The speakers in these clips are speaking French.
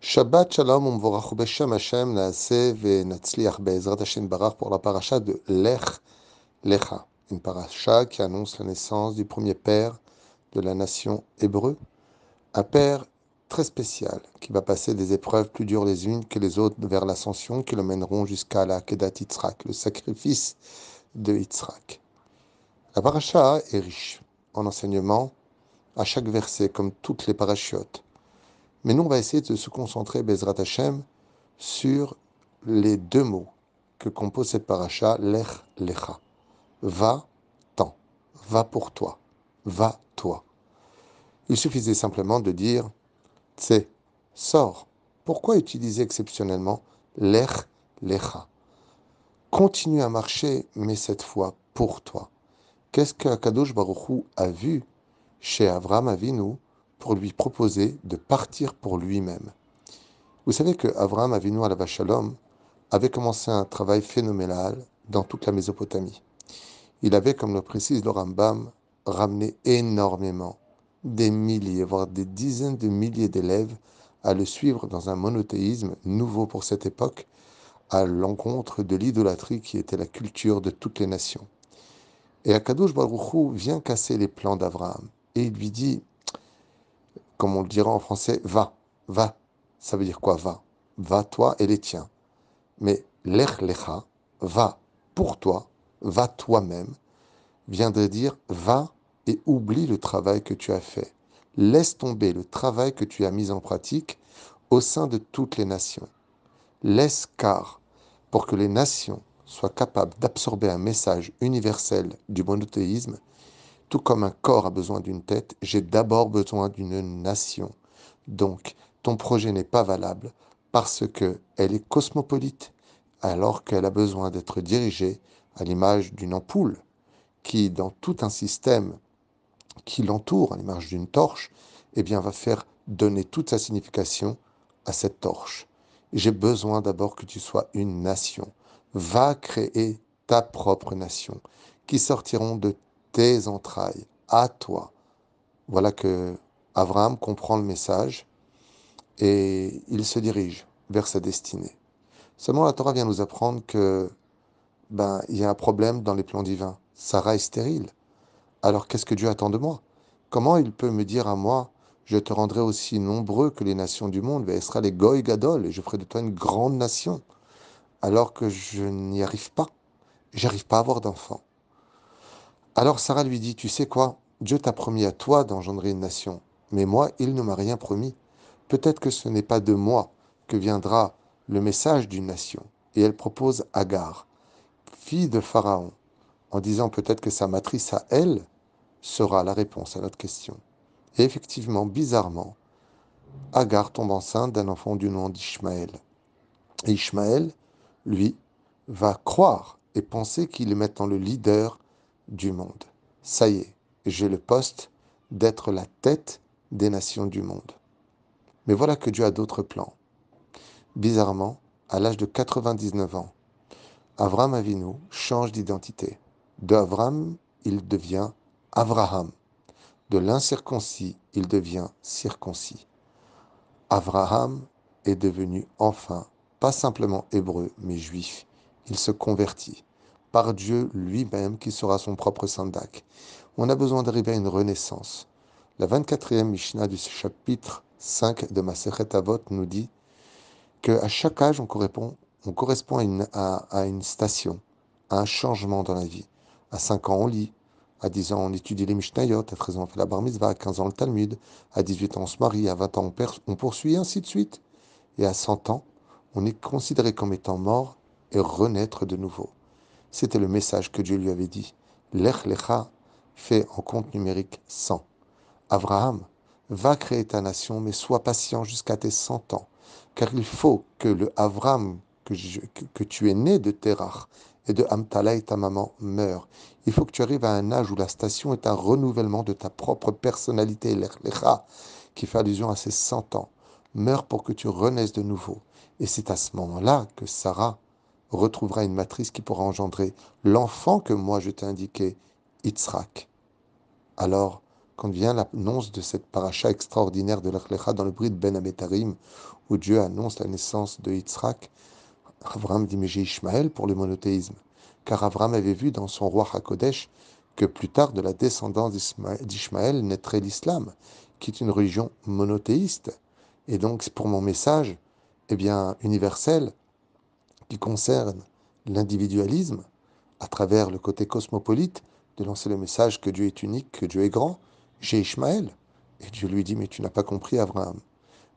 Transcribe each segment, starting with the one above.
Shabbat Shalom Umvorach Beshem Hashem Naaseh Venatzliach Be'ezrat Hashem Barach pour la paracha de Lech Lecha, une paracha qui annonce la naissance du premier père de la nation hébreu, un père très spécial qui va passer des épreuves plus dures les unes que les autres vers l'ascension qui le mèneront jusqu'à la Kedat Yitzhak, le sacrifice de Yitzhak. La paracha est riche en enseignements à chaque verset comme toutes les parachiotes. Mais nous, on va essayer de se concentrer, Bezrat Hashem, sur les deux mots que compose cette paracha, lech lecha. Va, tant. Va pour toi. Va, toi. Il suffisait simplement de dire, c'est, sors. Pourquoi utiliser exceptionnellement lech lecha? Continue à marcher, mais cette fois pour toi. Qu'est-ce que Kadosh Baruchou a vu chez Avram Avinu pour lui proposer de partir pour lui-même. Vous savez que Abraham Avinu à la Shalom avait commencé un travail phénoménal dans toute la Mésopotamie. Il avait, comme le précise le Rambam, ramené énormément, des milliers, voire des dizaines de milliers d'élèves à le suivre dans un monothéisme nouveau pour cette époque, à l'encontre de l'idolâtrie qui était la culture de toutes les nations. Et Akadosh Baruchou vient casser les plans d'Abraham et il lui dit comme on le dira en français, va, va. Ça veut dire quoi, va? Va toi et les tiens. Mais l'ech lecha, va pour toi, va toi-même, de dire va et oublie le travail que tu as fait. Laisse tomber le travail que tu as mis en pratique au sein de toutes les nations. Laisse car, pour que les nations soient capables d'absorber un message universel du monothéisme, tout comme un corps a besoin d'une tête, j'ai d'abord besoin d'une nation. Donc, ton projet n'est pas valable parce que elle est cosmopolite, alors qu'elle a besoin d'être dirigée à l'image d'une ampoule qui, dans tout un système qui l'entoure, à l'image d'une torche, eh bien, va faire donner toute sa signification à cette torche. J'ai besoin d'abord que tu sois une nation. Va créer ta propre nation, qui sortiront de tes entrailles, à toi. Voilà que Abraham comprend le message et il se dirige vers sa destinée. Seulement la Torah vient nous apprendre que ben il y a un problème dans les plans divins. Sarah est stérile. Alors qu'est-ce que Dieu attend de moi? Comment il peut me dire à moi je te rendrai aussi nombreux que les nations du monde, sera les Goy Gadol, et je ferai de toi une grande nation, alors que je n'y arrive pas. J'arrive pas à avoir d'enfants. Alors Sarah lui dit, tu sais quoi, Dieu t'a promis à toi d'engendrer une nation, mais moi, il ne m'a rien promis. Peut-être que ce n'est pas de moi que viendra le message d'une nation. Et elle propose Agar, fille de Pharaon, en disant peut-être que sa matrice à elle sera la réponse à notre question. Et effectivement, bizarrement, Agar tombe enceinte d'un enfant du nom d'Ishmaël. Et Ishmaël, lui, va croire et penser qu'il est maintenant le leader du monde. Ça y est, j'ai le poste d'être la tête des nations du monde. Mais voilà que Dieu a d'autres plans. Bizarrement, à l'âge de 99 ans, Avram Avinu change d'identité. De Avram, il devient Avraham. De l'incirconcis, il devient circoncis. Avraham est devenu enfin, pas simplement hébreu, mais juif. Il se convertit par Dieu lui-même qui sera son propre sandak. On a besoin d'arriver à une renaissance. La 24e Mishnah du chapitre 5 de Masechet Avot nous dit qu'à chaque âge, on correspond, à, une station, à un changement dans la vie. À 5 ans, on lit. À 10 ans, on étudie les Mishnayot. À 13 ans, on fait la bar mitzvah. À 15 ans, le Talmud. À 18 ans, on se marie. À 20 ans, on, on poursuit, ainsi de suite. Et à 100 ans, on est considéré comme étant mort et renaître de nouveau. C'était le message que Dieu lui avait dit. Lech Lecha fait en compte numérique 100. Abraham, va créer ta nation, mais sois patient jusqu'à tes 100 ans. Car il faut que le Avram que, tu es né de Terach et de Amtala ta maman meure. Il faut que tu arrives à un âge où la station est un renouvellement de ta propre personnalité, Lech Lecha, qui fait allusion à ses 100 ans. Meurs pour que tu renaisses de nouveau. Et c'est à ce moment-là que Sarah retrouvera une matrice qui pourra engendrer l'enfant que moi je t'ai indiqué, Yitzhak. Alors, quand vient l'annonce de cette paracha extraordinaire de l'Echlecha dans le bruit de Ben Ametarim, où Dieu annonce la naissance de Yitzhak, Avram dit Mais j'ai Ishmaël pour le monothéisme. Car Avram avait vu dans son roi Hakodesh que plus tard de la descendance d'Ishmaël naîtrait l'islam, qui est une religion monothéiste. Et donc, pour mon message, eh bien, universel, qui concerne l'individualisme, à travers le côté cosmopolite, de lancer le message que Dieu est unique, que Dieu est grand, j'ai Ishmaël. Et Dieu lui dit, mais tu n'as pas compris, Abraham.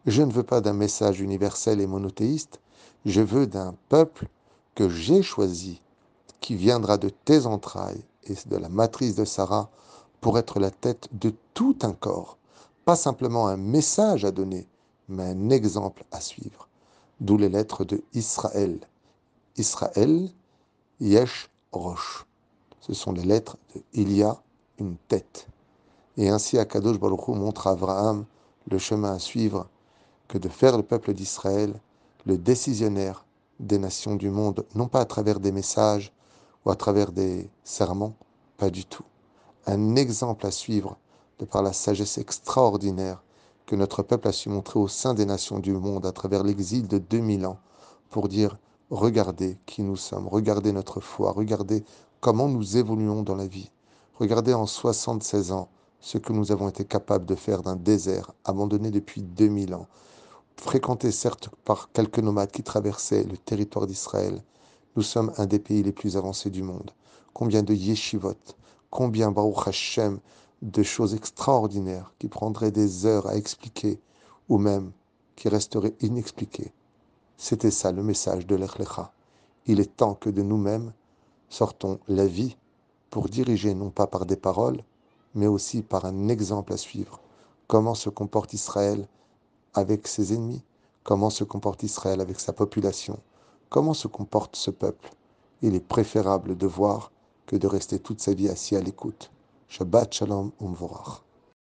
Je ne veux pas d'un message universel et monothéiste, je veux d'un peuple que j'ai choisi, qui viendra de tes entrailles et de la matrice de Sarah, pour être la tête de tout un corps. Pas simplement un message à donner, mais un exemple à suivre. D'où les lettres de Israël. Israël, Yesh Rosh. Ce sont les lettres de Il y a une tête. Et ainsi Akadosh Baruch montre à Abraham le chemin à suivre que de faire le peuple d'Israël le décisionnaire des nations du monde, non pas à travers des messages ou à travers des sermons, pas du tout. Un exemple à suivre de par la sagesse extraordinaire que notre peuple a su montrer au sein des nations du monde à travers l'exil de 2000 ans pour dire regardez qui nous sommes, regardez notre foi, regardez comment nous évoluons dans la vie, regardez en 76 ans ce que nous avons été capables de faire d'un désert abandonné depuis 2000 ans, fréquenté certes par quelques nomades qui traversaient le territoire d'Israël, nous sommes un des pays les plus avancés du monde. Combien de yeshivot, combien Baruch Hashem de choses extraordinaires qui prendraient des heures à expliquer ou même qui resteraient inexpliquées. C'était ça le message de l'Echlecha. Il est temps que de nous-mêmes sortons la vie pour diriger non pas par des paroles, mais aussi par un exemple à suivre. Comment se comporte Israël avec ses ennemis? Comment se comporte Israël avec sa population? Comment se comporte ce peuple? Il est préférable de voir que de rester toute sa vie assis à l'écoute. Shabbat Shalom Umvorach.